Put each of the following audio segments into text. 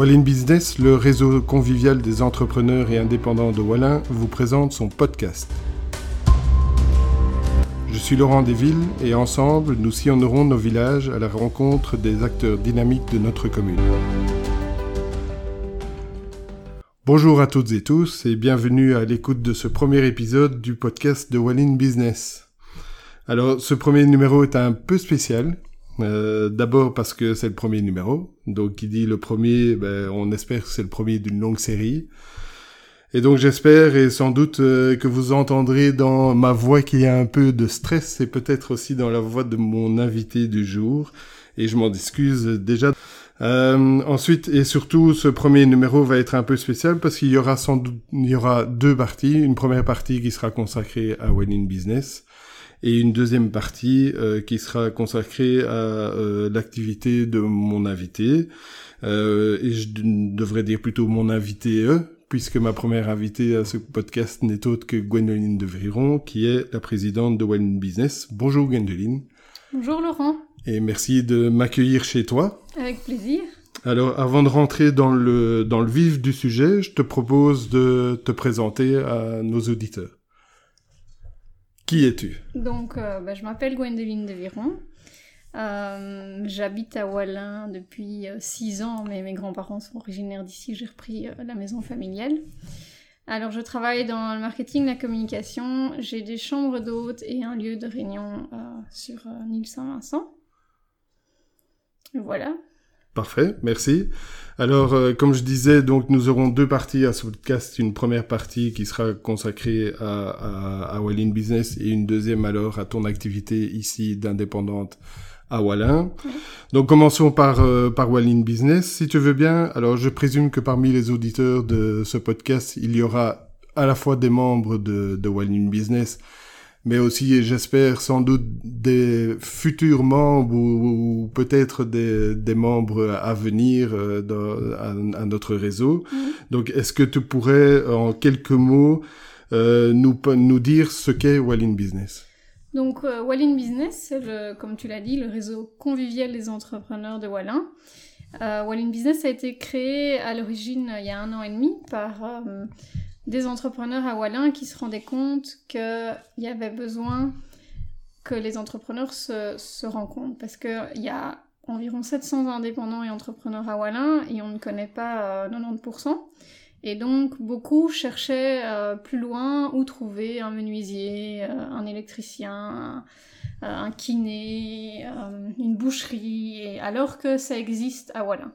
Wallin Business, le réseau convivial des entrepreneurs et indépendants de Wallin, vous présente son podcast. Je suis Laurent Desvilles et ensemble, nous sillonnerons nos villages à la rencontre des acteurs dynamiques de notre commune. Bonjour à toutes et tous et bienvenue à l'écoute de ce premier épisode du podcast de Wallin Business. Alors, ce premier numéro est un peu spécial euh, d'abord parce que c'est le premier numéro. Donc, qui dit le premier, ben, on espère que c'est le premier d'une longue série. Et donc, j'espère et sans doute euh, que vous entendrez dans ma voix qu'il y a un peu de stress et peut-être aussi dans la voix de mon invité du jour. Et je m'en excuse déjà. Euh, ensuite et surtout, ce premier numéro va être un peu spécial parce qu'il y aura sans doute, il y aura deux parties. Une première partie qui sera consacrée à Well Business et une deuxième partie euh, qui sera consacrée à euh, l'activité de mon invité. Euh, et je devrais dire plutôt mon invité eux, puisque ma première invitée à ce podcast n'est autre que Gwendoline de Vriron, qui est la présidente de Well Business. Bonjour Gwendoline. Bonjour Laurent. Et merci de m'accueillir chez toi. Avec plaisir. Alors, avant de rentrer dans le, dans le vif du sujet, je te propose de te présenter à nos auditeurs. Qui es-tu Donc, euh, bah, je m'appelle Gwendoline de Viron. Euh, j'habite à Wallin depuis 6 euh, ans, mais mes grands-parents sont originaires d'ici. J'ai repris la maison familiale. Alors, je travaille dans le marketing, la communication. J'ai des chambres d'hôtes et un lieu de réunion sur l'île Saint-Vincent. Voilà. Parfait, merci. Alors, euh, comme je disais, donc nous aurons deux parties à ce podcast. Une première partie qui sera consacrée à, à, à Wallin Business et une deuxième alors à ton activité ici d'indépendante à Wallin. Donc, commençons par, euh, par Wallin Business, si tu veux bien. Alors, je présume que parmi les auditeurs de ce podcast, il y aura à la fois des membres de, de Wallin Business, mais aussi, j'espère, sans doute des futurs membres ou, peut-être des, des, membres à venir euh, dans, à, notre réseau. Mm. Donc, est-ce que tu pourrais, en quelques mots, euh, nous, nous dire ce qu'est Wallin Business? Donc, euh, Wallin Business, c'est, comme tu l'as dit, le réseau convivial des entrepreneurs de Wallin. Euh, Wallin Business a été créé à l'origine il y a un an et demi par euh, des entrepreneurs à Wallin qui se rendaient compte qu'il y avait besoin que les entrepreneurs se, se rencontrent. Parce qu'il y a environ 700 indépendants et entrepreneurs à Wallin et on ne connaît pas 90%. Euh, et donc beaucoup cherchaient euh, plus loin où trouver un menuisier, euh, un électricien, un, kiné, une boucherie, alors que ça existe à Wallin.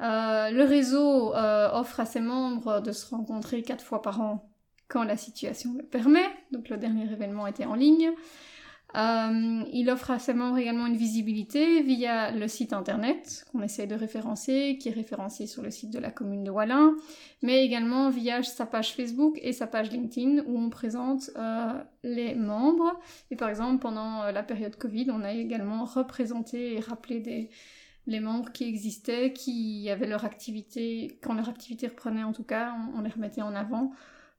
Euh, le réseau euh, offre à ses membres de se rencontrer quatre fois par an quand la situation le permet. Donc le dernier événement était en ligne. Euh, il offre à ses membres également une visibilité via le site internet qu'on essaye de référencer, qui est référencé sur le site de la commune de Wallin, mais également via sa page Facebook et sa page LinkedIn où on présente les membres. Et par exemple, pendant la période Covid, on a également représenté et rappelé des, les membres qui existaient, qui avaient leur activité, quand leur activité reprenait en tout cas, on, les remettait en avant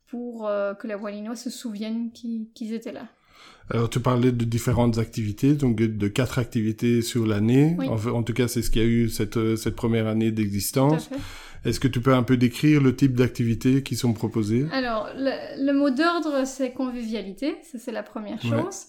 pour euh, que les Wallinois se souviennent qu'ils étaient là. Alors tu parlais de différentes activités, donc de quatre activités sur l'année. En, tout cas, c'est ce qu'il y a eu cette, cette première année d'existence. Est-ce que tu peux un peu décrire le type d'activités qui sont proposées? Alors, le, mot d'ordre, c'est convivialité, ça c'est la première chose.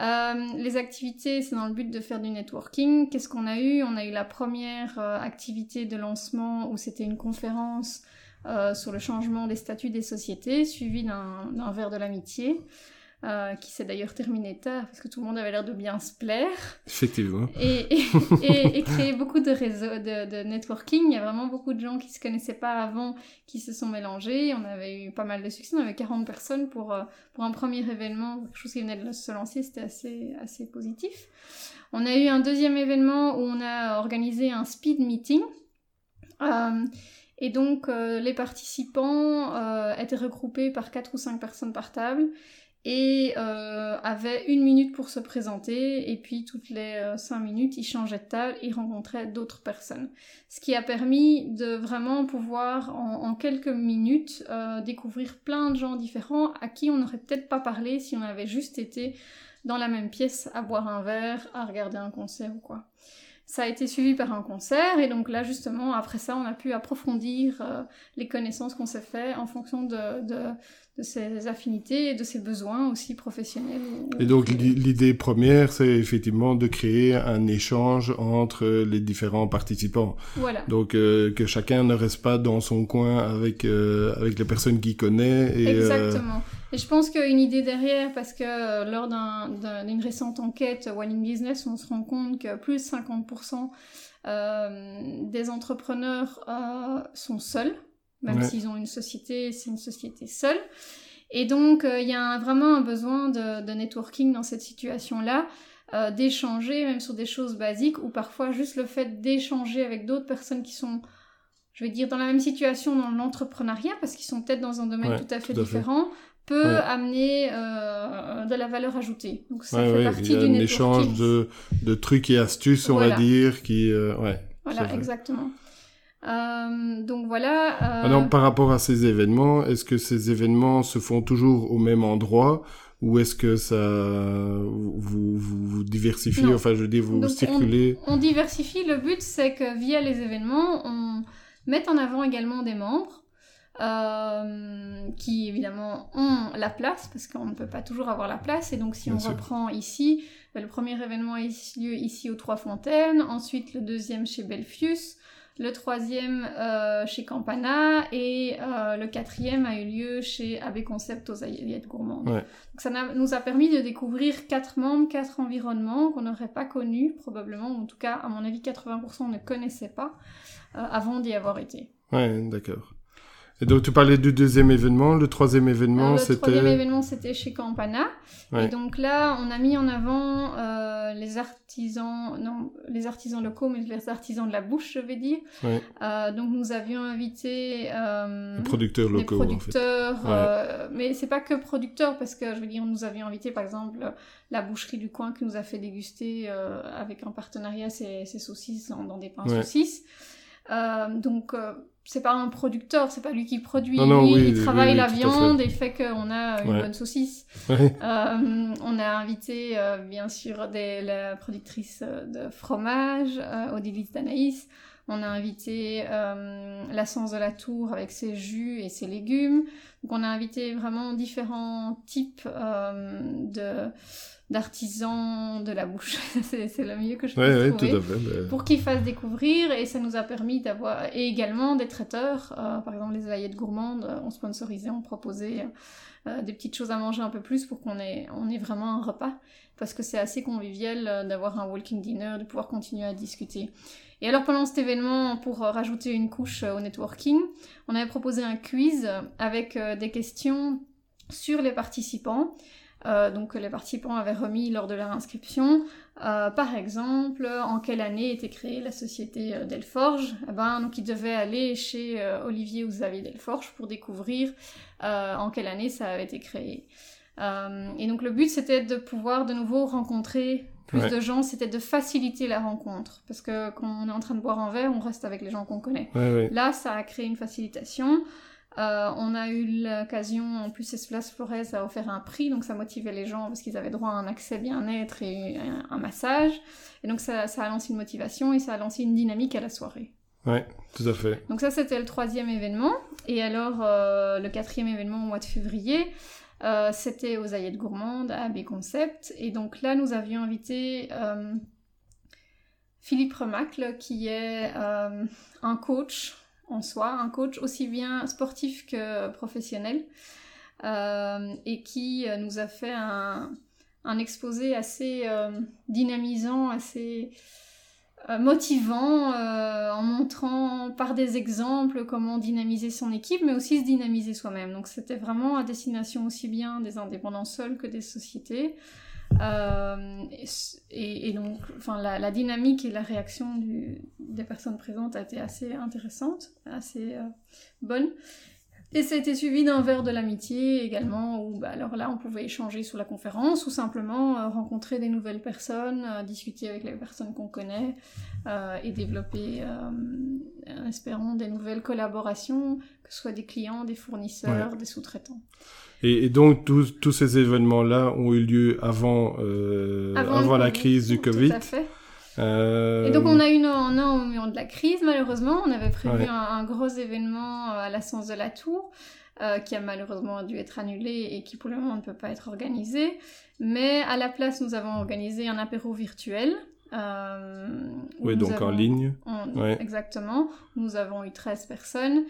Euh, les activités, c'est dans le but de faire du networking. Qu'est-ce qu'on a eu? On a eu la première euh, activité de lancement où c'était une conférence euh, sur le changement des statuts des sociétés, suivie d'un verre de l'amitié. Euh, qui s'est d'ailleurs terminé tard parce que tout le monde avait l'air de bien se plaire. Effectivement. Et, et, créer beaucoup de réseaux, de, de, networking. Il y a vraiment beaucoup de gens qui se connaissaient pas avant qui se sont mélangés. On avait eu pas mal de succès. On avait 40 personnes pour, euh, pour un premier événement, quelque chose qui venait de se lancer. C'était assez, assez positif. On a eu un deuxième événement où on a organisé un speed meeting. Euh, et donc, les participants étaient regroupés par 4 ou 5 personnes par table et euh, avait une minute pour se présenter et puis toutes les euh, cinq minutes il changeait de table, il rencontrait d'autres personnes. Ce qui a permis de vraiment pouvoir en, quelques minutes euh, découvrir plein de gens différents à qui on n'aurait peut-être pas parlé si on avait juste été dans la même pièce à boire un verre, à regarder un concert ou quoi. Ça a été suivi par un concert et donc là justement après ça on a pu approfondir les connaissances qu'on s'est fait en fonction de, de, ses affinités et de ses besoins aussi professionnels. Et donc l'idée première c'est effectivement de créer un échange entre les différents participants. Voilà. Donc euh, que chacun ne reste pas dans son coin avec euh, avec les personnes qu'il connaît. Et, Exactement. Et je pense qu'une idée derrière, parce que euh, lors d'une récente enquête One in Business, on se rend compte que plus de 50% euh, des entrepreneurs euh, sont seuls, même s'ils ont une société, c'est une société seule. Et donc, il y a vraiment un besoin de, de networking dans cette situation-là. d'échanger même sur des choses basiques ou parfois juste le fait d'échanger avec d'autres personnes qui sont je vais dire dans la même situation dans l'entrepreneuriat parce qu'ils sont peut-être dans un domaine tout à fait différent peut amener euh, de la valeur ajoutée. Donc ça fait partie du échange de, de trucs et astuces, on va dire, qui... Euh, ouais, voilà, exactement. Euh, donc voilà. Alors, par rapport à ces événements, est-ce que ces événements se font toujours au même endroit ou est-ce que ça vous, vous, vous diversifiez, enfin je dire, vous circulez on, on, diversifie, le but c'est que via les événements, on mette en avant également des membres euh, qui évidemment ont la place, parce qu'on ne peut pas toujours avoir la place. Et donc si on reprend ici, bah, le premier événement a eu lieu ici aux Trois Fontaines, ensuite le deuxième chez Belfius, le troisième euh, chez Campana et euh, le quatrième a eu lieu chez AB Concept aux Aïettes Gourmandes. Donc ça nous a permis de découvrir quatre membres, quatre environnements qu'on n'aurait pas connus probablement, en tout cas à mon avis 80% ne connaissaient pas avant d'y avoir été. Ouais, d'accord. Et donc tu parlais du deuxième événement, le troisième événement c'était... Le troisième événement c'était chez Campana. Et donc là on a mis en avant euh, les artisans, non les artisans locaux mais les artisans de la bouche je vais dire. Euh, donc nous avions invité... Euh, les producteurs locaux producteurs, en fait. Mais c'est pas que producteurs parce que je veux dire nous avions invité par exemple la boucherie du coin qui nous a fait déguster avec un partenariat ses, ses saucisses dans, dans des pains saucisses. donc c'est pas un producteur, c'est pas lui qui produit. lui, il travaille la viande et fait qu'on a une bonne saucisse. Euh, on a invité, euh, bien sûr, des, la productrice de fromage, euh, Odile d'Anaïs. On a invité euh, la Sens de la Tour avec ses jus et ses légumes. Donc on a invité vraiment différents types euh, de d'artisans de la bouche. c'est le mieux que je peux trouver. Pour qu'ils fassent découvrir et ça nous a permis d'avoir... Et également des traiteurs, euh, par exemple les aillettes gourmandes, euh, on sponsorisait, on proposait euh, des petites choses à manger un peu plus pour qu'on ait, on ait vraiment un repas. Parce que c'est assez convivial d'avoir un walking dinner, de pouvoir continuer à discuter. Et alors pendant cet événement, pour rajouter une couche au networking, on avait proposé un quiz avec des questions sur les participants. Euh, donc les participants avaient remis lors de leur inscription. Euh, par exemple, en quelle année était créée la société euh, Delforge? Eh ben, donc ils devaient aller chez Olivier ou Xavier Delforge pour découvrir en quelle année ça avait été créé. et donc le but c'était de pouvoir de nouveau rencontrer plus de gens, c'était de faciliter la rencontre. Parce que quand on est en train de boire un verre, on reste avec les gens qu'on connaît. Là, ça a créé une facilitation. Euh, on a eu l'occasion, en plus Esplace Flores a offert un prix, donc ça motivait les gens parce qu'ils avaient droit à un accès bien-être et un, massage. Et donc ça, a lancé une motivation et ça a lancé une dynamique à la soirée. Oui, tout à fait. Donc ça c'était le troisième événement. Et alors euh, le quatrième événement au mois de février, euh, c'était aux Aillettes Gourmandes à AB Concept. Et donc là nous avions invité Philippe Remacle qui est un coach en soi, un coach aussi bien sportif que professionnel, euh, et qui euh, nous a fait un, exposé assez euh, dynamisant, assez motivant, en montrant par des exemples comment dynamiser son équipe, mais aussi se dynamiser soi-même. Donc c'était vraiment à destination aussi bien des indépendants seuls que des sociétés. Euh, et, donc, enfin, la, dynamique et la réaction des personnes présentes a été assez intéressante, assez euh, bonne. Et ça a été suivi d'un verre de l'amitié également, où bah, alors là on pouvait échanger sur la conférence ou simplement euh, rencontrer des nouvelles personnes, discuter avec les personnes qu'on connaît et développer, espérons, des nouvelles collaborations, que ce soit des clients, des fournisseurs, des sous-traitants. Et, donc tous, tous ces événements-là ont eu lieu avant, euh, avant, la crise du Covid. Tout à fait. Euh, Et donc on a eu un an au moment de la crise malheureusement. On avait prévu Ouais. un, un gros événement euh, à la Sens de la Tour euh, qui a malheureusement dû être annulé et qui pour le moment ne peut pas être organisé. Mais à la place nous avons organisé un apéro virtuel. euh, Oui, donc en ligne. on- Ouais. Exactement. Nous avons eu 13 personnes.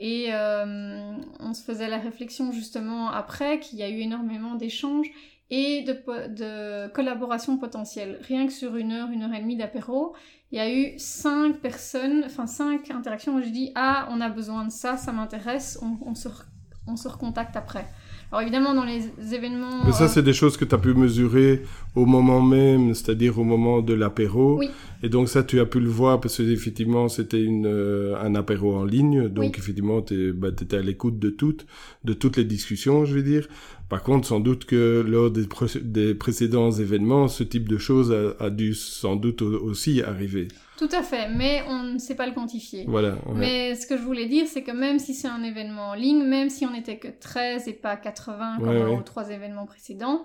Et euh, on se faisait la réflexion justement après qu'il y a eu énormément d'échanges et de, de collaborations potentielles. Rien que sur une heure, une heure et demie d'apéro, il y a eu cinq personnes, enfin cinq interactions où je dis Ah, on a besoin de ça, ça m'intéresse, on, on se re- on se recontacte après. Alors évidemment, dans les événements. Mais ça, euh, c'est des choses que tu as pu mesurer au moment même, c'est-à-dire au moment de l'apéro. Oui. Et donc ça, tu as pu le voir parce que effectivement, c'était une euh, un apéro en ligne. Donc Oui. effectivement, tu bah, étais à l'écoute de toutes, de toutes les discussions, je vais dire. Par contre, sans doute que lors des, pré- des précédents événements, ce type de choses a, a dû sans doute au- aussi arriver. Tout à fait, mais on ne sait pas le quantifier. Voilà. ouais. Mais ce que je voulais dire, c'est que même si c'est un événement en ligne, même si on n'était que 13 et pas 80 comme Ouais, ouais. aux trois événements précédents,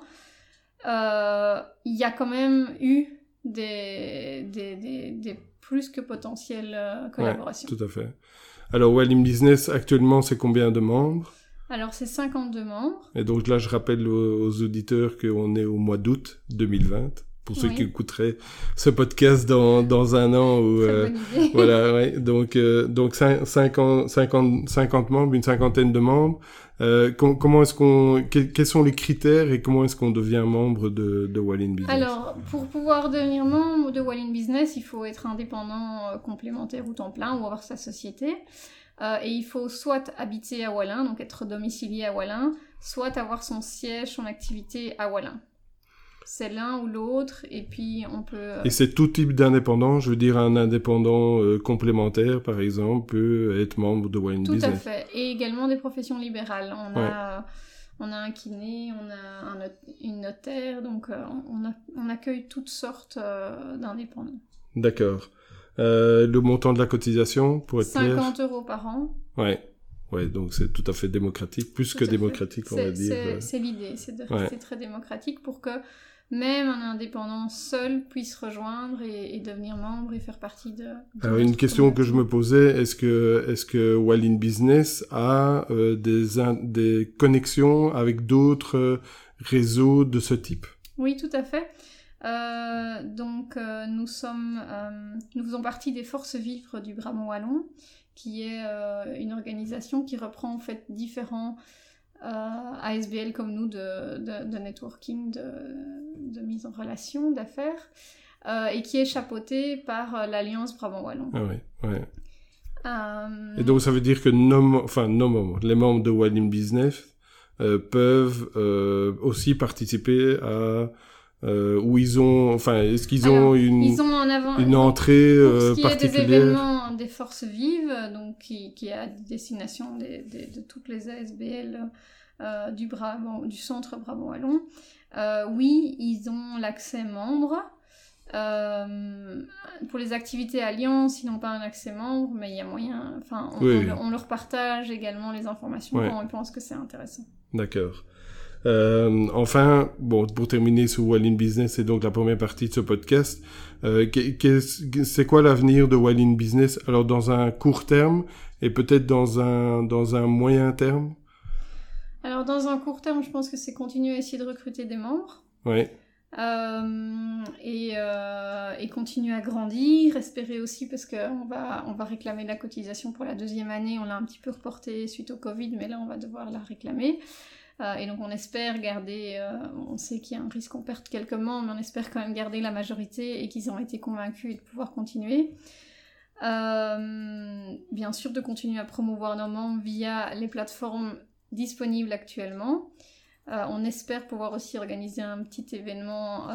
euh, il y a quand même eu des, des, des, des plus que potentielles euh, collaborations. Tout à fait. Alors, Well in Business, actuellement, c'est combien de membres? Alors c'est 52 membres. Et donc là, je rappelle aux, aux auditeurs qu'on est au mois d'août 2020, pour ceux Oui. qui écouteraient ce podcast dans, dans un an. Ou, euh, voilà, ouais. Donc, euh, donc cin- 50, 50, 50 membres, une cinquantaine de membres. Euh, com- comment est-ce qu'on, que- quels sont les critères et comment est-ce qu'on devient membre de, de Well in Business? Alors, pour pouvoir devenir membre de Wallin Business, il faut être indépendant complémentaire ou temps plein ou avoir sa société. Euh, et il faut soit habiter à Wallin, donc être domicilié à Wallin, soit avoir son siège, son activité à Wallin. C'est l'un ou l'autre, et puis on peut... euh, Et c'est tout type d'indépendant, je veux dire un indépendant euh, complémentaire, par exemple, peut être membre de Well in Tout à fait. Et également des professions libérales. On, a, on a un kiné, on a un une notaire, donc on, a- on accueille toutes sortes d'indépendants. D'accord. Euh, le montant de la cotisation, pour être clair 50 euros par an. Ouais. Ouais, donc c'est tout à fait démocratique, plus Tout que démocratique, on va dire. C'est euh. c'est l'idée, c'est de Ouais. rester très démocratique pour que même un indépendant seul puisse rejoindre et, et devenir membre et faire partie de. de Alors une question que je me posais, est-ce que est-ce que Well in Business a euh, des in- des connexions avec d'autres réseaux de ce type? Oui, tout à fait. Euh, donc euh, nous sommes, euh, nous faisons partie des Forces Vives du Brabant Wallon, qui est une organisation qui reprend en fait différents ASBL comme nous de, de, de networking, de, de mise en relation, d'affaires, et qui est chapeautée par l'Alliance Brabant Wallon. Ah ouais, ouais. Et donc ça veut dire que nos, enfin nos membres, les membres de Well in Business peuvent aussi participer à euh, où ils ont, enfin est-ce qu'ils ont Alors, une ils ont en avant une entrée Pour euh, ce qui est des particulière événements des forces vives, euh, donc qui, qui est à destination des- des- de toutes les ASBL euh, du, Brabant, du centre Brabant Wallon, euh, oui, ils ont l'accès membre. Euh, pour les activités alliance, ils n'ont pas un accès membre, mais il y a moyen. Enfin, on, Oui, on oui. leur- on leur partage également les informations Ouais. quand on pense que c'est intéressant. D'accord. Euh, enfin, bon, pour terminer sur Well in Business, c'est donc la première partie de ce podcast. Euh, c'est quoi l'avenir de Well in Business? Alors dans un court terme et peut-être dans un dans un moyen terme? Alors, dans un court terme, je pense que c'est continuer à essayer de recruter des membres. Ouais. Euh, et, euh, et continuer à grandir, espérer aussi parce qu'on va, on va réclamer la cotisation pour la deuxième année, on l'a un petit peu reporté suite au Covid, mais là on va devoir la réclamer. Euh, et donc on espère garder, euh, on sait qu'il y a un risque qu'on perde quelques membres, mais on espère quand même garder la majorité et qu'ils ont été convaincus et de pouvoir continuer. Euh, bien sûr de continuer à promouvoir nos membres via les plateformes disponibles actuellement. On espère pouvoir aussi organiser un petit événement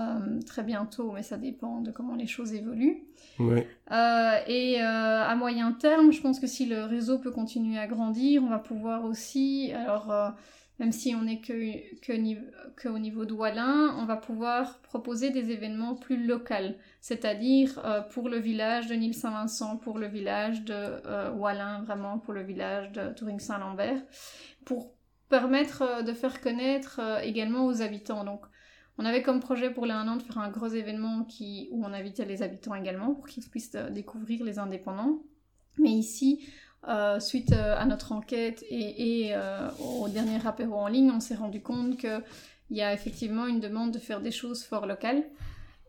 très bientôt, mais ça dépend de comment les choses évoluent. Ouais. Et à moyen terme, je pense que si le réseau peut continuer à grandir, on va pouvoir aussi, alors même si on n'est que, que, au niveau de Wallin, on va pouvoir proposer des événements plus locaux, c'est-à-dire euh, pour le village de Nîmes-Saint-Vincent, pour le village de euh, Wallin, vraiment pour le village de Touring-Saint-Lambert, pour permettre euh, de faire connaître euh, également aux habitants. Donc, On avait comme projet pour les un an de faire un gros événement qui, où on invitait les habitants également pour qu'ils puissent découvrir les indépendants. Mais ici, suite à notre enquête et, et au dernier apéro en ligne, on s'est rendu compte qu'il y a effectivement une demande de faire des choses fort locales.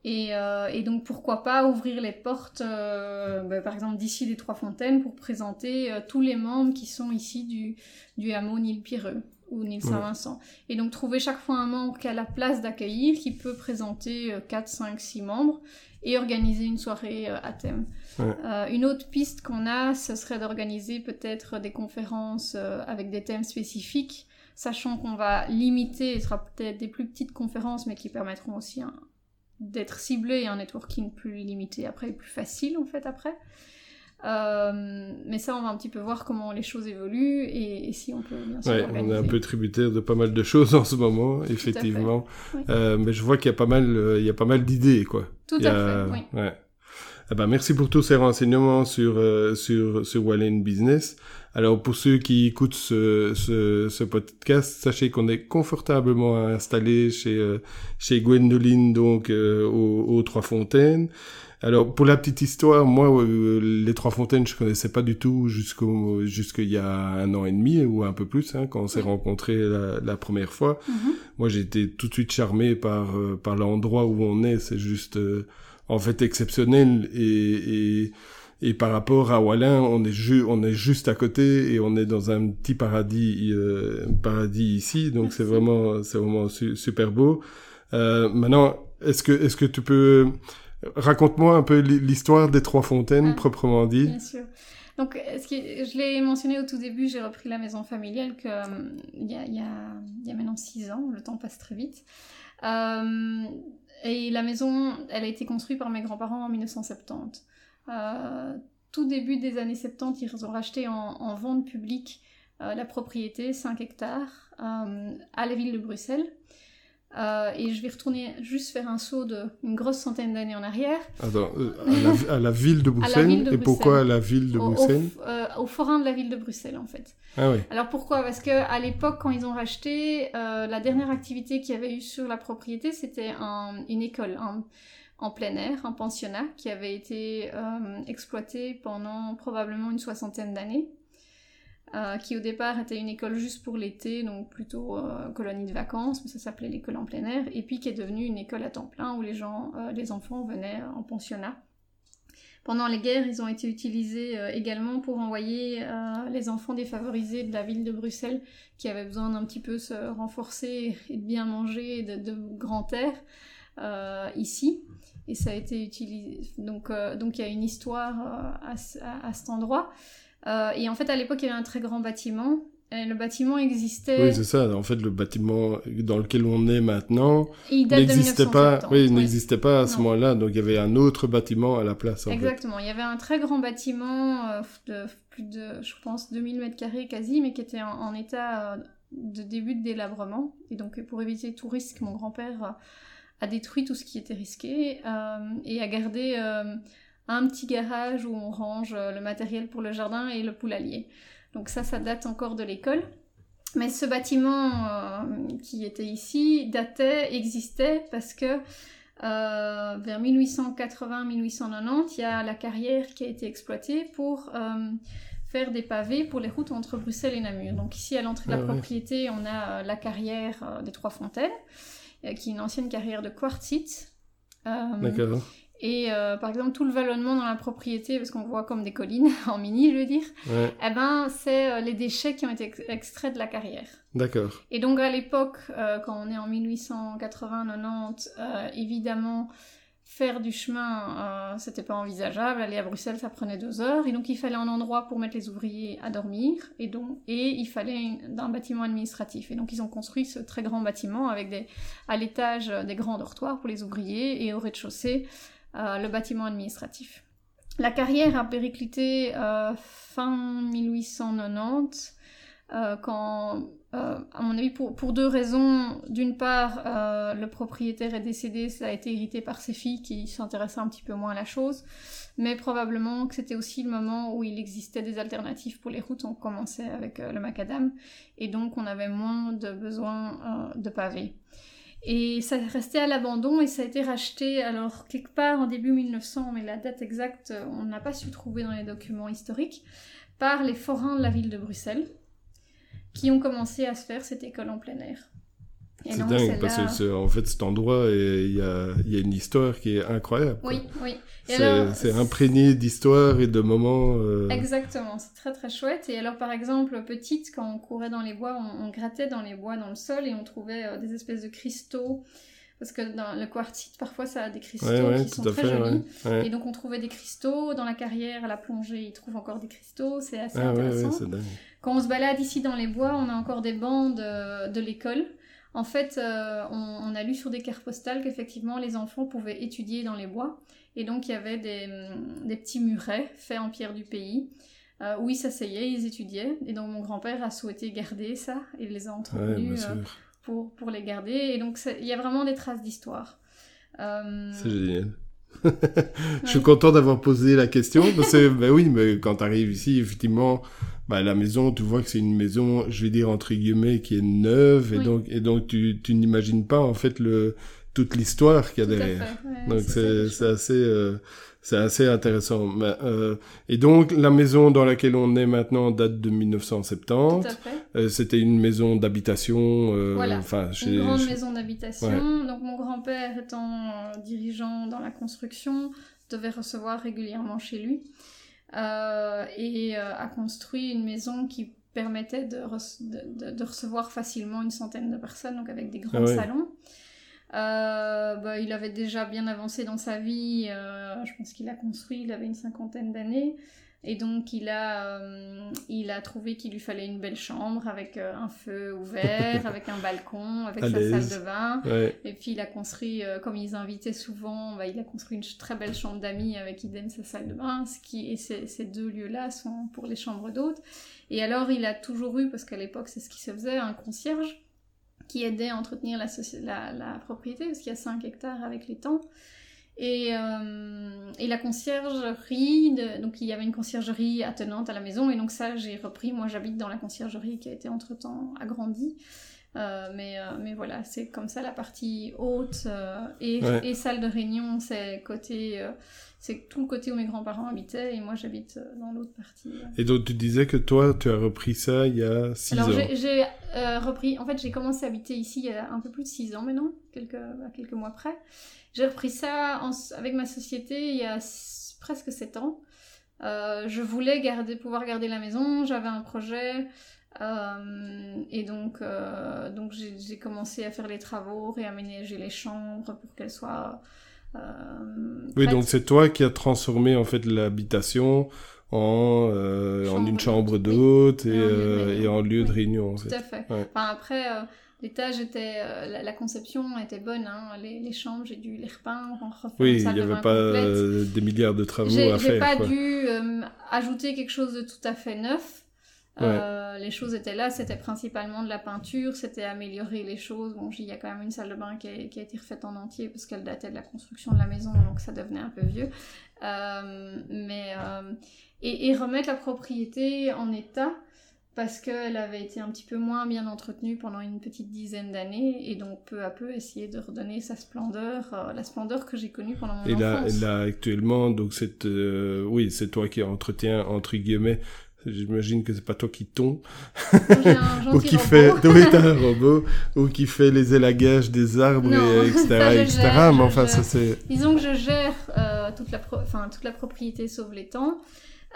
Euh, et, donc pourquoi pas ouvrir les portes, euh, bah, par exemple d'ici les Trois Fontaines, pour présenter euh, tous les membres qui sont ici du, du hameau Nil-Pireux ou Nil-Saint-Vincent. Et donc trouver chaque fois un membre qui a la place d'accueillir, qui peut présenter 4, 5, 6 membres et organiser une soirée à thème. Une autre piste qu'on a, ce serait d'organiser peut-être des conférences avec des thèmes spécifiques sachant qu'on va limiter, ce sera peut-être des plus petites conférences, mais qui permettront aussi un, d'être ciblé et un networking plus limité après, plus facile en fait après. Euh, mais ça, on va un petit peu voir comment les choses évoluent et, si on peut bien sûr. Ouais, on est un peu tributaire de pas mal de choses en ce moment, effectivement. Euh, mais je vois qu'il y a pas mal, euh, il y a pas mal d'idées, quoi. Tout à fait. Oui. Ouais. Eh ben, merci pour tous ces renseignements sur sur sur Wallen Business. Alors pour ceux qui écoutent ce, ce, ce podcast, sachez qu'on est confortablement installé chez euh, chez Gwendoline donc euh, aux, Trois Fontaines. Alors pour la petite histoire, moi euh, les Trois Fontaines je connaissais pas du tout jusqu'au jusqu'il y a un an et demi ou un peu plus hein, quand on s'est rencontrés la, la, première fois. Mm-hmm. Moi j'ai été tout de suite charmé par par l'endroit où on est, c'est juste en fait exceptionnel et, et et par rapport à Wallin, on est, ju on est juste à côté et on est dans un petit paradis, euh, paradis ici. Donc c'est vraiment, c'est vraiment super beau. Euh, maintenant, est-ce que, est-ce que tu peux raconte-moi un peu l'histoire des trois fontaines ah, proprement dit. Bien sûr. Donc, ce qui, je l'ai mentionné au tout début, j'ai repris la maison familiale que euh, il y, a, y, a, y, a, maintenant six ans. Le temps passe très vite. Euh, et la maison, elle a été construite par mes grands-parents en 1970. Euh, tout début des années 70, ils ont racheté en, vente publique euh, la propriété, 5 hectares, euh, à la ville de Bruxelles. Et je vais retourner juste faire un saut de une grosse centaine d'années en arrière. à, la, ville de Bruxelles Et pourquoi à la ville de Bruxelles? au, forain de la ville de Bruxelles, en fait. Ah oui. Alors pourquoi? Parce que à l'époque, quand ils ont racheté, la dernière activité qu'il y avait eu sur la propriété, c'était une école. en plein air, un pensionnat qui avait été euh, exploité pendant probablement une soixantaine d'années, euh, qui au départ était une école juste pour l'été, donc plutôt euh, colonie de vacances, mais ça s'appelait l'école en plein air, et puis qui est devenue une école à temps plein où les gens, les enfants venaient en pensionnat. Pendant les guerres, ils ont été utilisés également pour envoyer les enfants défavorisés de la ville de Bruxelles qui avaient besoin d'un petit peu se renforcer et de bien manger de, de grand air ici et ça a été utilisé. Donc, euh, donc il y a une histoire euh, à, à, cet endroit. Euh, et en fait, à l'époque, il y avait un très grand bâtiment. Et le bâtiment existait. Oui, c'est ça. En fait, le bâtiment dans lequel on est maintenant n'existait pas. Oui, il n'existait pas à ce moment-là. Donc, il y avait un autre bâtiment à la place. Exactement. Il y avait un très grand bâtiment de plus de, je pense, 2000 mètres carrés quasi, mais qui était en, en état de début de délabrement. Et donc, pour éviter tout risque, mon grand-père a détruit tout ce qui était risqué euh, et a gardé euh, un petit garage où on range euh, le matériel pour le jardin et le poulailler. Donc ça, ça date encore de l'école. Mais ce bâtiment qui était ici datait, existait parce que vers 1880-1890, il y a la carrière qui a été exploitée pour faire des pavés pour les routes entre Bruxelles et Namur. Donc ici, à l'entrée de la ah propriété, on a la carrière des Trois Fontaines. Euh, qui est une ancienne carrière de quartzite. Euh, D'accord. Et euh, par exemple, tout le vallonnement dans la propriété, parce qu'on voit comme des collines, en mini, je veux dire, eh ben, c'est les déchets qui ont été extraits de la carrière. D'accord. Et donc, à l'époque, quand on est en 1880-90, évidemment, faire du chemin, euh, c'était pas envisageable. Aller à Bruxelles, ça prenait deux heures. Et donc, il fallait un endroit pour mettre les ouvriers à dormir. Et, donc, et il fallait un bâtiment administratif. Et donc, ils ont construit ce très grand bâtiment avec des, à l'étage des grands dortoirs pour les ouvriers et au rez-de-chaussée, euh, le bâtiment administratif. La carrière a périclité euh, fin 1890, quand euh, à mon avis, pour, deux raisons. D'une part, le propriétaire est décédé, ça a été hérité par ses filles qui s'intéressaient un petit peu moins à la chose. Mais probablement que c'était aussi le moment où il existait des alternatives pour les routes. On commençait avec le macadam et donc on avait moins de besoin de pavés. Et ça restait à l'abandon et ça a été racheté, alors quelque part en début 1900, mais la date exacte, on n'a pas su trouver dans les documents historiques, par les forains de la ville de Bruxelles, qui ont commencé à se faire cette école en plein air. C'est dingue, parce que en fait, cet endroit, il y a, y a, une histoire qui est incroyable. Oui, oui. C'est imprégné d'histoire et de moments. Euh, Exactement, c'est très très chouette. Et alors, par exemple, petite, quand on courait dans les bois, on, grattait dans les bois, dans le sol, et on trouvait euh, des espèces de cristaux. Parce que dans le quartzite, parfois, ça a des cristaux qui sont très jolis. Et donc, on trouvait des cristaux. Dans la carrière, à la plongée, ils trouvent encore des cristaux. C'est assez ah intéressant. Quand on se balade ici dans les bois, on a encore des bandes euh, de l'école en fait, euh, on, a lu sur des cartes postales qu'effectivement les enfants pouvaient étudier dans les bois. Et donc il y avait des, mm, petits murets faits en pierre du pays euh, où ils s'asseyaient, ils étudiaient. Et donc mon grand-père a souhaité garder ça et les a entretenus euh, pour, pour les garder. Et donc il y a vraiment des traces d'histoire. C'est génial. je suis content d'avoir posé la question parce que ben oui, mais quand tu arrives ici, effectivement, bah, la maison, tu vois que c'est une maison, je vais dire entre guillemets, qui est neuve, et donc, et donc tu, tu n'imagines pas en fait le toute l'histoire qu'il y a derrière. donc c'est c'est assez euh, c'est assez intéressant. Mais, euh, et donc la maison dans laquelle on est maintenant date de 1970. Euh, C'était une maison d'habitation. Voilà. Enfin, une grande maison d'habitation. Donc mon grand-père étant dirigeant dans la construction devait recevoir régulièrement chez lui. Euh, et euh, a construit une maison qui permettait de, de, recevoir facilement une centaine de personnes, donc avec des grands ah salons. Euh, bah, il avait déjà bien avancé dans sa vie, je pense qu'il a construit, il avait une cinquantaine d'années. Et donc il a, euh, il a trouvé qu'il lui fallait une belle chambre avec euh, un feu ouvert, avec un balcon, avec sa salle de bain. Et puis il a construit, euh, comme ils invitaient souvent, bah, il a construit une très belle chambre d'amis avec idem sa salle de bain. Ce qui, et ces deux lieux-là sont pour les chambres d'hôtes. Et alors il a toujours eu, parce qu'à l'époque c'est ce qui se faisait, un concierge qui aidait à entretenir la, la, la propriété, parce qu'il y a 5 hectares avec les temps. Et, euh, et, la conciergerie, donc il y avait une conciergerie attenante à la maison, et donc ça j'ai repris. Moi j'habite dans la conciergerie qui a été entre-temps agrandie. Euh, mais, euh, mais voilà, c'est comme ça la partie haute et, et, salle de réunion, c'est côté, c'est tout le côté où mes grands-parents habitaient et moi j'habite dans l'autre partie. Et donc tu disais que toi tu as repris ça il y a 6 ans. Alors j'ai repris, en fait j'ai commencé à habiter ici il y a un peu plus de 6 ans maintenant, quelques, quelques mois près. J'ai repris ça avec ma société il y a presque 7 ans. Euh, je voulais garder, pouvoir garder la maison, j'avais un projet. Euh, et donc, euh, donc j'ai commencé à faire les travaux, réaménager les chambres pour qu'elles soient. oui, donc c'est toi qui as transformé en fait l'habitation en, en une chambre d'hôte et, et, en lieu de réunion. Tout à fait. Enfin, après, L'étage était, euh, la, conception était bonne, hein. les, chambres, j'ai dû les repeindre, refaire Oui, il n'y avait pas euh, des milliards de travaux à faire. J'ai pas dû euh, ajouter quelque chose de tout à fait neuf. Les choses étaient là, c'était principalement de la peinture, c'était améliorer les choses. Bon, il y a quand même une salle de bain qui a, qui a été refaite en entier parce qu'elle datait de la construction de la maison, donc ça devenait un peu vieux. mais et, et, remettre la propriété en état parce qu'elle avait été un petit peu moins bien entretenue pendant une petite dizaine d'années et donc peu à peu essayer de redonner sa splendeur, euh, la splendeur que j'ai connue pendant mon et enfance. Et là, actuellement, donc c'est euh, oui, c'est toi qui entretiens entre guillemets. J'imagine que c'est pas toi qui tombe ou qui fait, oui, un robot, ou qui fait les élagages des arbres, et, etc., etc. mais enfin, ça c'est. Disons que je gère euh, toute la, enfin toute la propriété sauf les temps.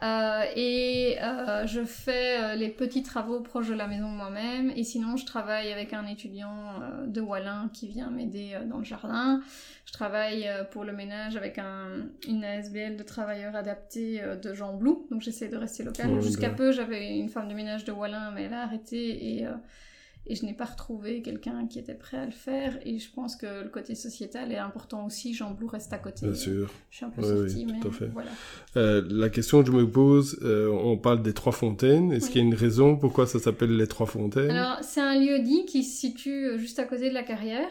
Euh, et euh, je fais euh, les petits travaux proches de la maison moi-même. Et sinon, je travaille avec un étudiant de Wallin qui vient m'aider dans le jardin. Je travaille pour le ménage avec un, une ASBL de travailleurs adaptés de Jean Blou. Donc j'essaie de rester local. Jusqu'à peu, j'avais une femme de ménage de Wallin, mais elle a arrêté. Et et je n'ai pas retrouvé quelqu'un qui était prêt à le faire. Et je pense que le côté sociétal est important aussi. Jean Blou reste à côté. Bien sûr. Je suis un peu sortie, mais voilà. Euh, la question que je me pose, euh, on parle des Trois Fontaines. Est-ce qu'il y a une raison pourquoi ça s'appelle les Trois Fontaines? Alors, c'est un lieu dit qui se situe euh, juste à côté de la carrière.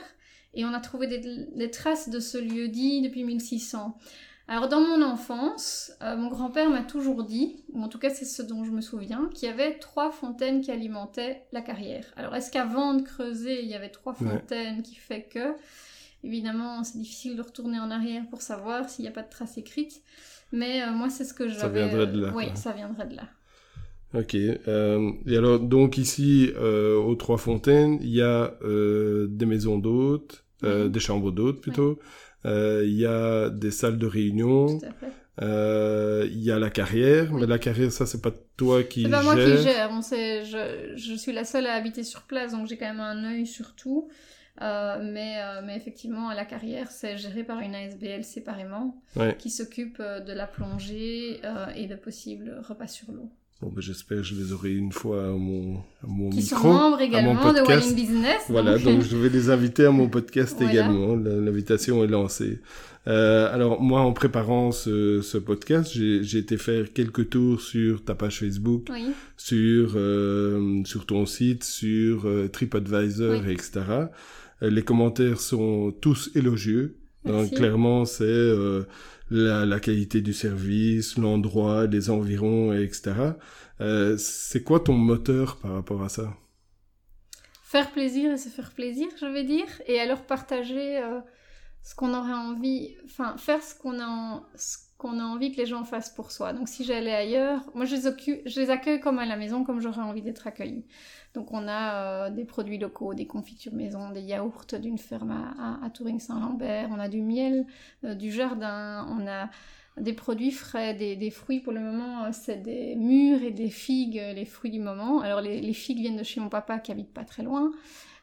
Et on a trouvé des, des traces de ce lieu dit depuis 1600. Alors dans mon enfance, euh, mon grand-père m'a toujours dit, ou en tout cas c'est ce dont je me souviens, qu'il y avait trois fontaines qui alimentaient la carrière. Alors est-ce qu'avant de creuser, il y avait trois fontaines qui fait que Évidemment, c'est difficile de retourner en arrière pour savoir s'il n'y a pas de trace écrite, mais euh, moi c'est ce que j'avais. Ça viendrait de là. Oui, ça viendrait de là. Ok. Euh, et alors donc ici aux trois fontaines, il y a des maisons d'hôtes, des chambres d'hôtes plutôt. Euh, il y a des salles de réunion. Euh, il y a la carrière, mais la carrière, ça, c'est pas toi qui gère. C'est pas moi qui gère. On sait, je, je, suis la seule à habiter sur place, donc j'ai quand même un œil sur tout. Euh, mais, euh, mais effectivement, la carrière, c'est géré par une ASBL séparément, qui s'occupe euh, de la plongée et de possibles repas sur l'eau. Bon, ben, j'espère que je les aurai une fois à mon, à mon qui micro. sont membres également de Walling Business. Voilà, donc... je vais les inviter à mon podcast également. L'invitation est lancée. Euh, alors moi, en préparant ce, ce podcast, j'ai été faire quelques tours sur ta page Facebook, oui. sur euh, sur ton site, sur euh, TripAdvisor, oui. etc. Euh, les commentaires sont tous élogieux. Donc, clairement, c'est euh, la, la, qualité du service, l'endroit, les environs, etc. Euh, c'est quoi ton moteur par rapport à ça? Faire plaisir et se faire plaisir, je vais dire, et alors partager euh, ce qu'on aurait envie, enfin faire ce qu'on a, en, ce qu'on a envie que les gens fassent pour soi. Donc si j'allais ailleurs, moi je les, accueille comme à la maison, comme j'aurais envie d'être accueillie. Donc on a euh, des produits locaux, des confitures maison, des yaourts d'une ferme à, Touring-Saint-Lambert, on a du miel euh, du jardin, on a des produits frais, des, des fruits pour le moment, euh, c'est des mûres et des figues, les fruits du moment. Alors les, les figues viennent de chez mon papa qui habite pas très loin.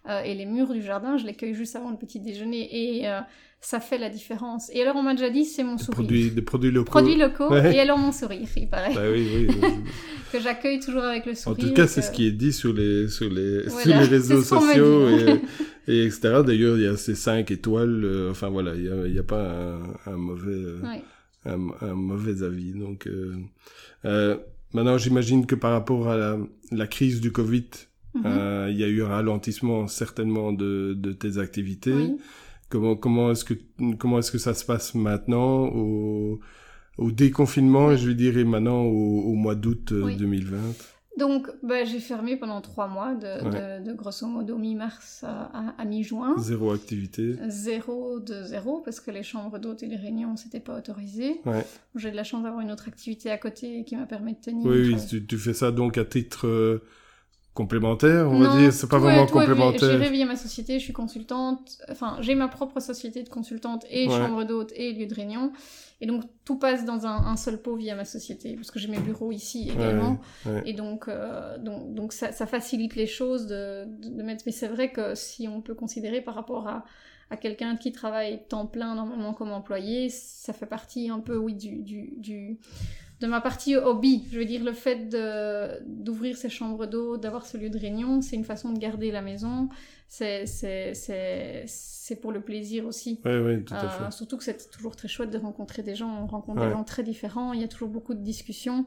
Euh, et les mûres du jardin, je les cueille juste avant le petit déjeuner et euh, ça fait la différence. Et alors on m'a déjà dit c'est mon sourire. Produits, des produits locaux. Produits locaux ouais. et alors mon sourire, il paraît. Bah oui, oui. oui. que j'accueille toujours avec le sourire. En tout cas, c'est que... ce qui est dit sur les sur les voilà, sur les réseaux sociaux et, et, etc. D'ailleurs, il y a ces cinq étoiles. Euh, enfin voilà, il y a, pas un, un mauvais ouais. un, un, mauvais avis. Donc euh, maintenant, j'imagine que par rapport à la, la crise du Covid il mm -hmm. euh, y a eu un ralentissement certainement de, de tes activités. Oui. Comment, comment est-ce que, comment est-ce que ça se passe maintenant au, au déconfinement, oui. je vais dire, et maintenant au, au mois d'août oui. 2020 donc, bah, j'ai fermé pendant trois mois, de, ouais. de, de, grosso modo mi-mars à, à mi-juin. Zéro activité. Zéro de zéro, parce que les chambres d'hôtes et les réunions, c'était pas autorisé. Ouais. J'ai de la chance d'avoir une autre activité à côté qui m'a permis de tenir. Oui, oui tu, tu, fais ça donc à titre euh, complémentaire, on non, va dire, c'est pas vraiment est, complémentaire. J'ai via ma société, je suis consultante, enfin, j'ai ma propre société de consultante et ouais. chambre d'hôte et lieu de réunion. Et donc, tout passe dans un, un, seul pot via ma société, parce que j'ai mes bureaux ici également. Ouais, ouais. Et donc, euh, donc, donc ça, ça, facilite les choses de, de, de mettre. Mais c'est vrai que si on peut considérer par rapport à, à quelqu'un qui travaille temps plein normalement comme employé, ça fait partie un peu, oui, du, du, du de ma partie hobby. Je veux dire, le fait d'ouvrir ces chambres d'eau, d'avoir ce lieu de réunion, c'est une façon de garder la maison. C'est pour le plaisir aussi. Oui, oui, tout à fait. Euh, surtout que c'est toujours très chouette de rencontrer des gens. On rencontre ouais. des gens très différents. Il y a toujours beaucoup de discussions.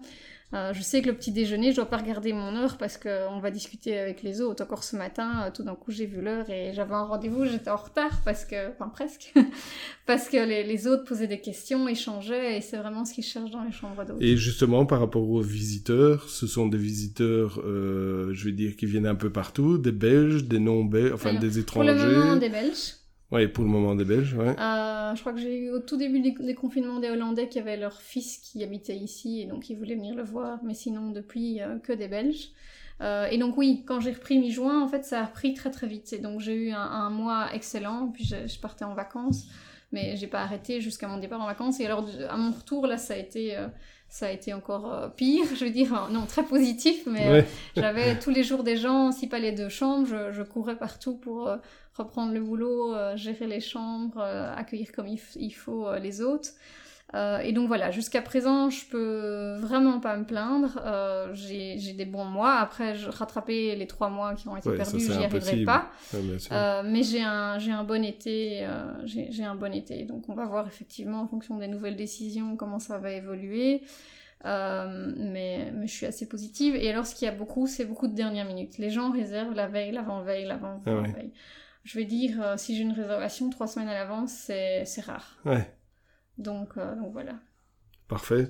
Euh, je sais que le petit déjeuner, je dois pas regarder mon heure parce qu'on va discuter avec les autres. Encore ce matin, euh, tout d'un coup, j'ai vu l'heure et j'avais un rendez-vous, j'étais en retard parce que, enfin presque, parce que les, les, autres posaient des questions, échangeaient et c'est vraiment ce qu'ils cherchent dans les chambres d'hôtes. Et justement, par rapport aux visiteurs, ce sont des visiteurs, euh, je vais dire, qui viennent un peu partout, des Belges, des non-Belges, enfin Alors, des étrangers. Pour le moment, des Belges. Oui, pour le moment des Belges, ouais. Euh, je crois que j'ai eu au tout début des, confinements des Hollandais qui avaient leur fils qui habitait ici et donc ils voulaient venir le voir, mais sinon depuis euh, que des Belges. Euh, et donc oui, quand j'ai repris mi-juin, en fait ça a repris très très vite. Et donc j'ai eu un, mois excellent, puis je, je partais en vacances, mais j'ai pas arrêté jusqu'à mon départ en vacances. Et alors à mon retour là, ça a été ça a été encore euh, pire, je veux dire, non, très positif, mais ouais. euh, j'avais tous les jours des gens, s'il fallait deux chambres, je, je, courais partout pour euh, reprendre le boulot, gérer les chambres, accueillir comme il, il faut les autres. et donc voilà, jusqu'à présent, je peux vraiment pas me plaindre. j'ai des bons mois. Après, je rattraper les trois mois qui ont été ouais, perdus, j'y arriverai pas. Ouais, mais j'ai un, j'ai un bon été. j'ai un bon été. Donc on va voir effectivement en fonction des nouvelles décisions comment ça va évoluer. Euh, mais, mais, je suis assez positive. Et alors, ce qu'il y a beaucoup, c'est beaucoup de dernière minute. Les gens réservent la veille, l'avant-veille, l'avant-veille. Ah ouais. Je vais dire, euh, si j'ai une réservation trois semaines à l'avance, c'est rare. Ouais. Donc, euh, donc voilà. Parfait.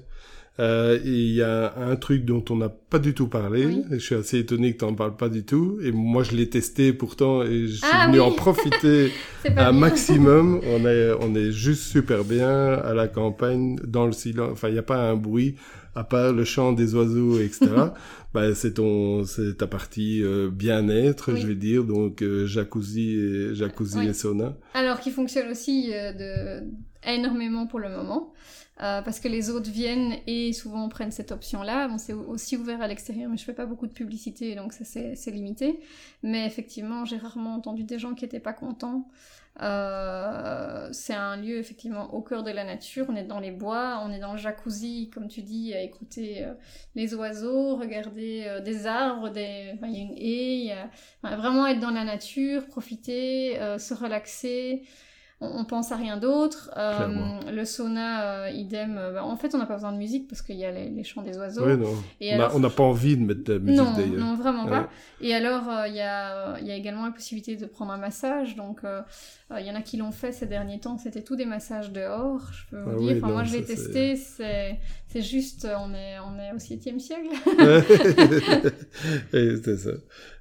Euh, il y a un truc dont on n'a pas du tout parlé. Oui. Je suis assez étonné que tu n'en parles pas du tout. Et moi, je l'ai testé pourtant et je suis Ah venu oui. en profiter un maximum. On est, on est juste super bien à la campagne, dans le silence. Enfin, il n'y a pas un bruit à part le chant des oiseaux, etc. bah, c'est ton, c'est ta partie euh, bien-être, Oui. je vais dire. Donc, euh, jacuzzi et jacuzzi Oui. et sauna. Alors, qui fonctionne aussi euh, de... énormément pour le moment. Euh, parce que les autres viennent et souvent prennent cette option-là. Bon, c'est aussi ouvert à l'extérieur, mais je fais pas beaucoup de publicité, donc ça c'est limité. Mais effectivement, j'ai rarement entendu des gens qui étaient pas contents. Euh, c'est un lieu effectivement au cœur de la nature. On est dans les bois, on est dans le jacuzzi, comme tu dis, à écouter euh, les oiseaux, regarder des arbres, il y a une haie, vraiment être dans la nature, profiter, se relaxer. On, pense à rien d'autre. Euh, le sauna, euh, idem. euh, bah, en fait, on n'a pas besoin de musique parce qu'il y a les, les chants des oiseaux. Non. Et On a- alors- on n'a pas envie de mettre de la musique non, d'ailleurs. non, vraiment Ouais. pas. Et alors, il y, a, il y a également la possibilité de prendre un massage. Donc, il y en a qui l'ont fait ces derniers temps. C'était tous des massages dehors, je peux vous Ah dire. oui, enfin, non, moi, je l'ai testé. C'est, juste, on est, on est au 7e siècle. C'est ça.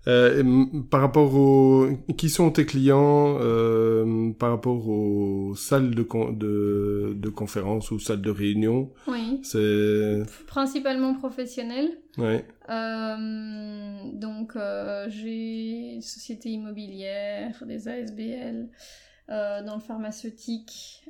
Euh, par rapport aux... Qui sont tes clients euh, par rapport aux salles de, con- de, de conférence ou salles de réunion oui. C'est... Principalement professionnel. Ouais. Euh, donc, j'ai société immobilière, des ASBL, dans le pharmaceutique,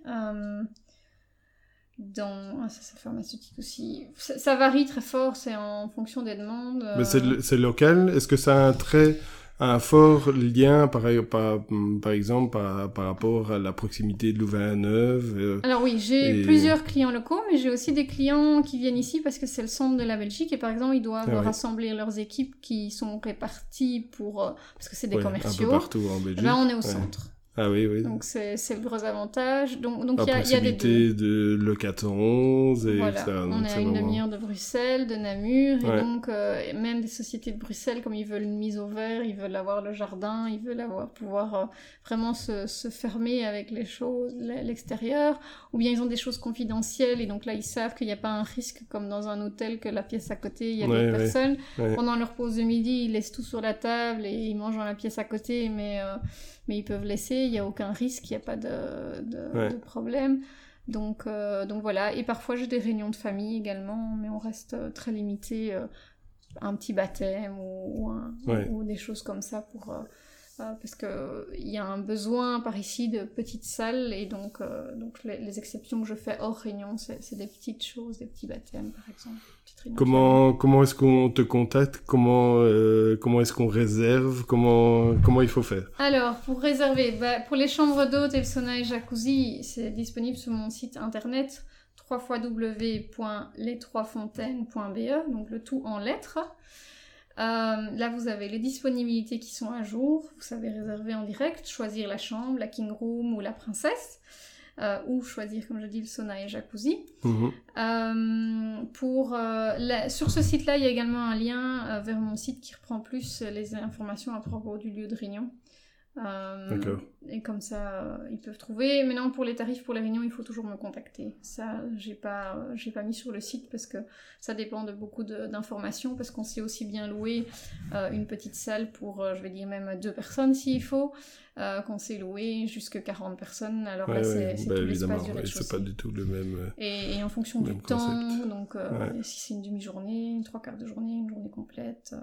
dans... Ah, ça, c'est pharmaceutique aussi. Ça, ça varie très fort, c'est en fonction des demandes. Mais euh, c'est, local. Est-ce que ça a un très... Un fort lien, par, par, par exemple, par, par rapport à la proximité de Louvain-Neuve euh, Alors oui, j'ai Et- plusieurs clients locaux, mais j'ai aussi des clients qui viennent ici parce que c'est le centre de la Belgique et par exemple ils doivent Ah oui. rassembler leurs équipes qui sont réparties pour... euh, parce que c'est des ouais, un commerciaux. peu partout en Eh Belgique ben, on est au Ouais. centre. Ah oui, oui. Donc c'est c'est le gros avantage. Donc donc il y a, y a des deux. de Le 411 et Voilà, etc. Donc, on est à une demi-heure de Bruxelles, de Namur, Ouais. et donc euh, même des sociétés de Bruxelles, comme ils veulent une mise au vert, ils veulent avoir le jardin, ils veulent avoir pouvoir euh, vraiment se, se fermer avec les choses, l'extérieur, ou bien ils ont des choses confidentielles, et donc là ils savent qu'il n'y a pas un risque comme dans un hôtel que la pièce à côté, il y a Ouais, ouais. personnes. Pendant leur pause de midi, ils laissent tout sur la table et ils mangent dans la pièce à côté, mais, euh, mais ils peuvent laisser, il n'y a aucun risque, il n'y a pas de, de, Ouais. de problème. Donc, euh, donc voilà, et parfois j'ai des réunions de famille également, mais on reste euh, très limité, euh, un petit baptême ou, ou un- Ouais. ou des choses comme ça pour... euh, parce qu'il y a un besoin par ici de petites salles, et donc, euh, donc les, les exceptions que je fais hors réunion, c'est des petites choses, des petits baptêmes par exemple. Comment comment est-ce qu'on te contacte? Comment euh, comment est-ce qu'on réserve? Comment comment il faut faire? Alors, pour réserver, bah, pour les chambres d'hôtes et le sauna et jacuzzi, c'est disponible sur mon site internet www.lestrosfontaines.be, donc le tout en lettres. Euh, là, vous avez les disponibilités qui sont à jour. Vous savez réserver en direct, choisir la chambre, la king room ou la princesse, euh, ou choisir, comme je dis, le sauna et jacuzzi. Mhm. Euh, pour, euh, la- sur ce site-là, il y a également un lien vers mon site qui reprend plus les informations à propos du lieu de réunion. Euh. Et comme ça, euh, ils peuvent trouver. Maintenant, pour les tarifs pour les réunions, il faut toujours me contacter. Ça, j'ai pas, euh, j'ai pas mis sur le site parce que ça dépend de beaucoup d'informations. Parce qu'on sait aussi bien louer euh, une petite salle pour, je vais dire même deux personnes s'il faut, euh, qu'on sait louer jusque 40 personnes. Alors Ouais, là, ouais, c'est c'est bah, l'espace du ouais, c'est pas du tout le même. Et, et en fonction du temps, donc Ouais. si c'est une demi-journée, trois quarts de journée, une journée complète.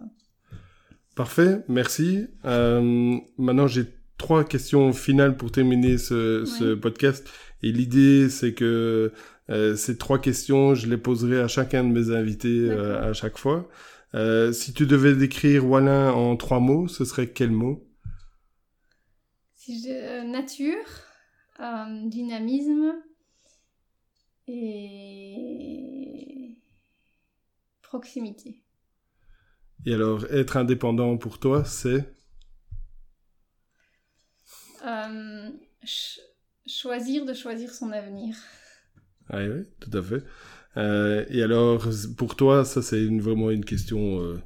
Parfait, merci. Euh, maintenant, j'ai trois questions finales pour terminer ce, podcast. Et l'idée, c'est que euh, ces trois questions, je les poserai à chacun de mes invités euh, à chaque fois. Si tu devais décrire Wallin en trois mots, ce serait quel mot? Si je, nature, dynamisme et proximité. Et alors, être indépendant pour toi, c'est? Euh, ch- choisir de choisir son avenir. Ah oui, tout à fait. Euh, et alors, pour toi, ça c'est vraiment une question euh,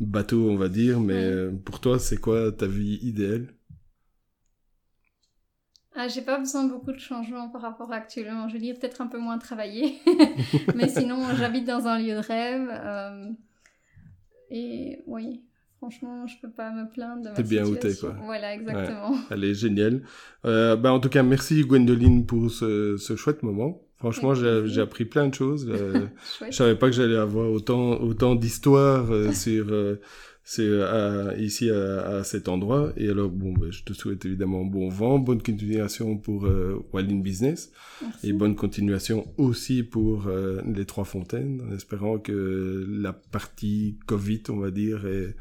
bateau, on va dire, mais Ouais. pour toi, c'est quoi ta vie idéale? Ah, j'ai pas besoin de beaucoup de changements par rapport à actuellement. Je dirais peut-être un peu moins travailler. Mais sinon, j'habite dans un lieu de rêve. Et oui, franchement, je peux pas me plaindre T'es bien t'es, quoi. Voilà, exactement. Elle est géniale. Euh, bah, en tout cas, merci Gwendoline pour ce, ce chouette moment. Franchement, j'ai appris plein de choses. Euh, je savais pas que j'allais avoir autant, autant d'histoires euh, sur, euh, c'est euh, ici à, à, cet endroit. Et alors, bon, ben, je te souhaite évidemment bon vent, bonne continuation pour euh, Wallin Business et bonne continuation aussi pour euh, les Trois Fontaines, en espérant que la partie Covid, on va dire, est,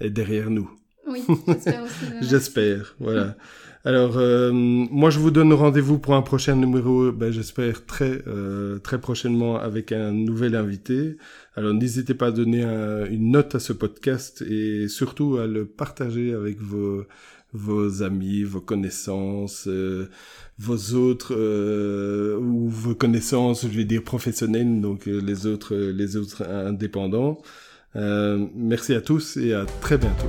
est derrière nous. Oui, j'espère aussi. j'espère, voilà. Alors, euh, moi, je vous donne rendez-vous pour un prochain numéro, ben, j'espère très euh, très prochainement avec un nouvel invité. Alors, n'hésitez pas à donner un, une note à ce podcast et surtout à le partager avec vos vos amis, vos connaissances, euh, vos autres euh, ou vos connaissances, je vais dire professionnelles, donc euh, les autres les autres indépendants. merci à tous et à très bientôt.